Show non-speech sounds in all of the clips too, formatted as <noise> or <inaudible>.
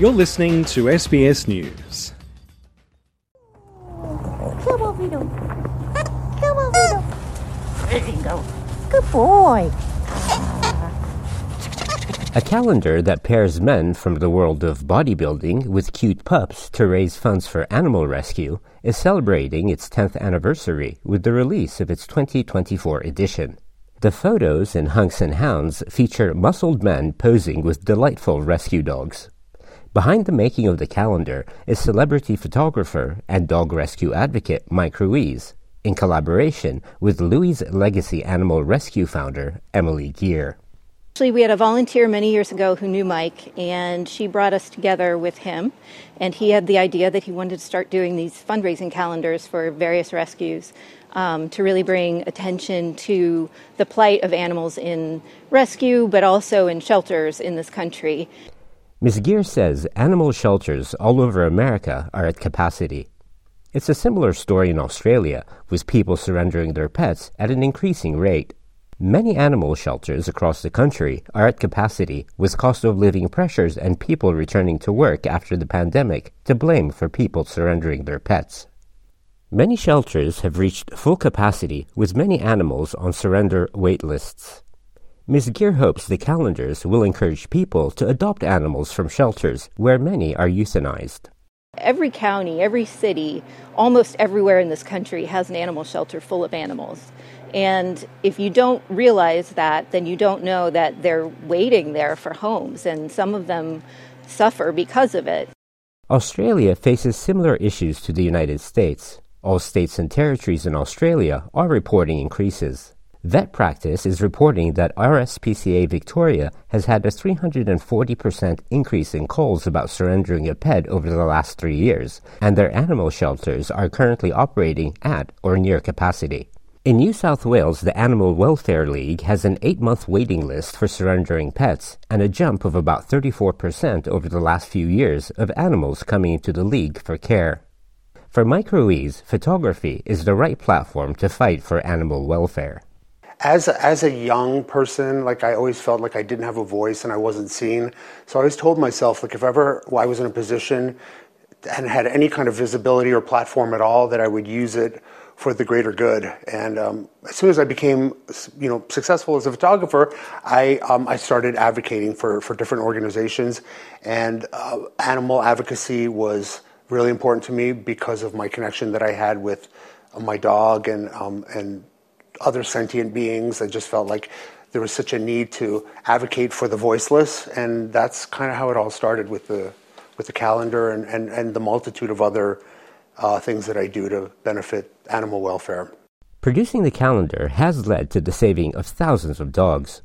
You're listening to SBS News. Come on, Vito. Come on, Vito. There you go. Good boy. A calendar that pairs men from the world of bodybuilding with cute pups to raise funds for animal rescue is celebrating its 10th anniversary with the release of its 2024 edition. The photos in Hunks and Hounds feature muscled men posing with delightful rescue dogs. Behind the making of the calendar is celebrity photographer and dog rescue advocate Mike Ruiz, in collaboration with Louie's Legacy Animal Rescue founder Emily Gear. Actually, we had a volunteer many years ago who knew Mike, and she brought us together with him. And he had the idea that he wanted to start doing these fundraising calendars for various rescues um, to really bring attention to the plight of animals in rescue, but also in shelters in this country. Ms. Gear says animal shelters all over America are at capacity. It's a similar story in Australia, with people surrendering their pets at an increasing rate. Many animal shelters across the country are at capacity, with cost of living pressures and people returning to work after the pandemic to blame for people surrendering their pets. Many shelters have reached full capacity, with many animals on surrender wait lists. Ms. Gear hopes the calendars will encourage people to adopt animals from shelters where many are euthanized. Every county, every city, almost everywhere in this country has an animal shelter full of animals. And if you don't realize that, then you don't know that they're waiting there for homes, and some of them suffer because of it. Australia faces similar issues to the United States. All states and territories in Australia are reporting increases. Vet Practice is reporting that RSPCA Victoria has had a 340% increase in calls about surrendering a pet over the last three years, and their animal shelters are currently operating at or near capacity. In New South Wales, the Animal Welfare League has an eight month waiting list for surrendering pets and a jump of about 34% over the last few years of animals coming into the league for care. For Mike photography is the right platform to fight for animal welfare. As a, as a young person, like I always felt like I didn't have a voice and I wasn't seen. So I always told myself, like if ever I was in a position and had any kind of visibility or platform at all, that I would use it for the greater good. And um, as soon as I became, you know, successful as a photographer, I um, I started advocating for for different organizations, and uh, animal advocacy was really important to me because of my connection that I had with my dog and um, and other sentient beings. I just felt like there was such a need to advocate for the voiceless, and that's kind of how it all started with the with the calendar and, and, and the multitude of other uh, things that I do to benefit animal welfare. Producing the calendar has led to the saving of thousands of dogs.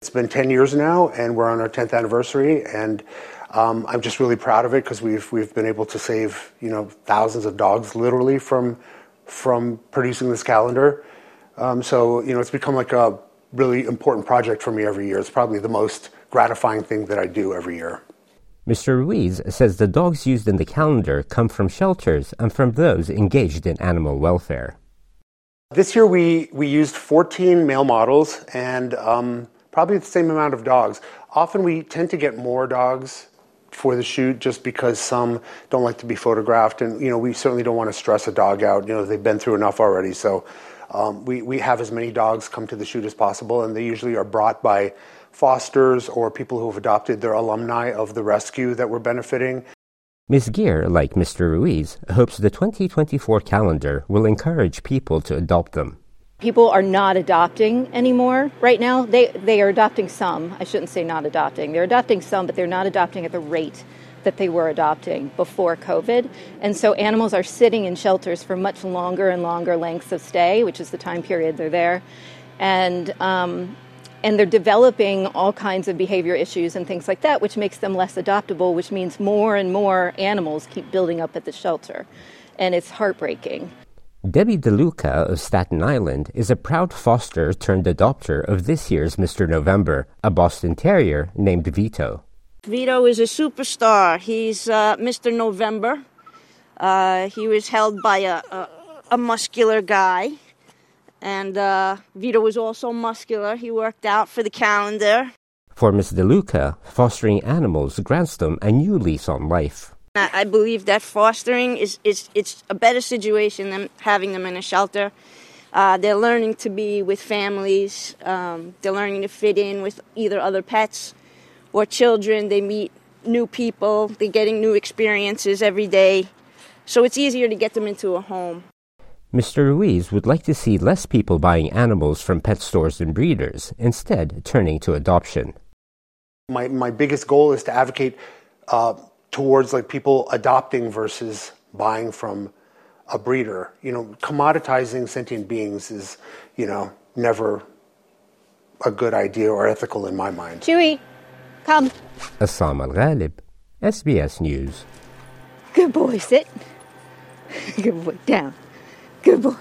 It's been 10 years now, and we're on our 10th anniversary, and um, I'm just really proud of it because we've, we've been able to save you know, thousands of dogs literally from, from producing this calendar. Um, so you know, it's become like a really important project for me every year. It's probably the most gratifying thing that I do every year. Mr. Ruiz says the dogs used in the calendar come from shelters and from those engaged in animal welfare. This year we, we used 14 male models and um, probably the same amount of dogs. Often we tend to get more dogs for the shoot just because some don't like to be photographed and you know we certainly don't want to stress a dog out you know they've been through enough already so um, we, we have as many dogs come to the shoot as possible and they usually are brought by fosters or people who have adopted their alumni of the rescue that we're benefiting. Ms. Gear, like Mr. Ruiz, hopes the 2024 calendar will encourage people to adopt them. People are not adopting anymore right now. They, they are adopting some. I shouldn't say not adopting. They're adopting some, but they're not adopting at the rate that they were adopting before COVID. And so animals are sitting in shelters for much longer and longer lengths of stay, which is the time period they're there. And um, and they're developing all kinds of behavior issues and things like that, which makes them less adoptable, which means more and more animals keep building up at the shelter. And it's heartbreaking. Debbie DeLuca of Staten Island is a proud foster turned adopter of this year's Mr. November, a Boston Terrier named Vito. Vito is a superstar. He's uh, Mr. November. Uh, he was held by a, a, a muscular guy and uh, Vito was also muscular. He worked out for the calendar. For Ms. DeLuca, fostering animals grants them a new lease on life. I believe that fostering is, is it's a better situation than having them in a shelter. Uh, they're learning to be with families. Um, they're learning to fit in with either other pets or children. They meet new people. They're getting new experiences every day. So it's easier to get them into a home. Mr. Ruiz would like to see less people buying animals from pet stores and breeders, instead turning to adoption. My, my biggest goal is to advocate uh, towards like people adopting versus buying from a breeder. You know, commoditizing sentient beings is, you know, never a good idea or ethical in my mind. Chewy, come. Assam Al Ghalib, SBS News. Good boy, sit. <laughs> Good boy, down. Good boy.